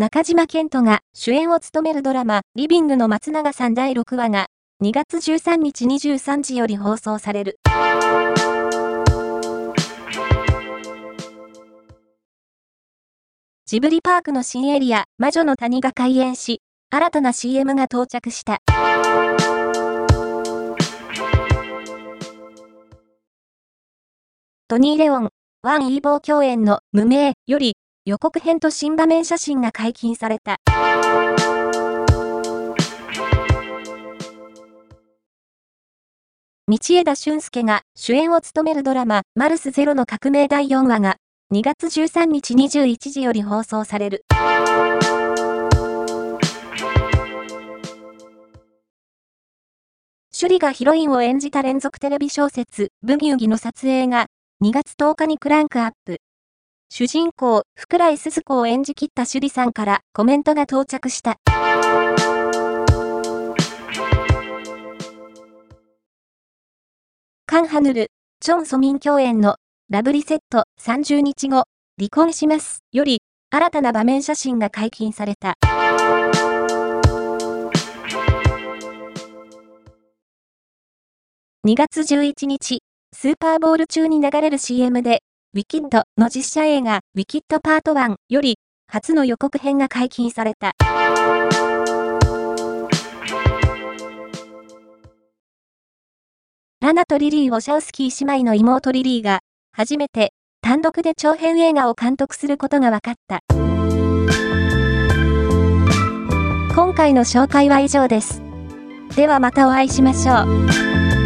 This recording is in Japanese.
中島健人が主演を務めるドラマ、リビングの松永さん第6話が、2月13日23時より放送される。ジブリパークの新エリア、魔女の谷が開園し、新たな CM が到着した。トニー・レオン、ワン・イーボー共演の無名より予告編と新場面写真が解禁された。道枝俊介が主演を務めるドラマ、マルスゼロの革命第4話が2月13日21時より放送される。趣里がヒロインを演じた連続テレビ小説、ブギウギの撮影が2月10日にクランクアップ。主人公、福来鈴子を演じ切った趣里さんからコメントが到着した。カンハヌル、チョン・ソミン共演のラブリセット30日後、離婚しますより新たな場面写真が解禁された。2月11日、スーパーボール中に流れる CM でウィキッドの実写映画ウィキッドパート1より初の予告編が解禁された。ラナとリリー・ウォシャウスキー姉妹の妹リリーが初めて単独で長編映画を監督することが分かった。今回の紹介は以上です。ではまたお会いしましょう。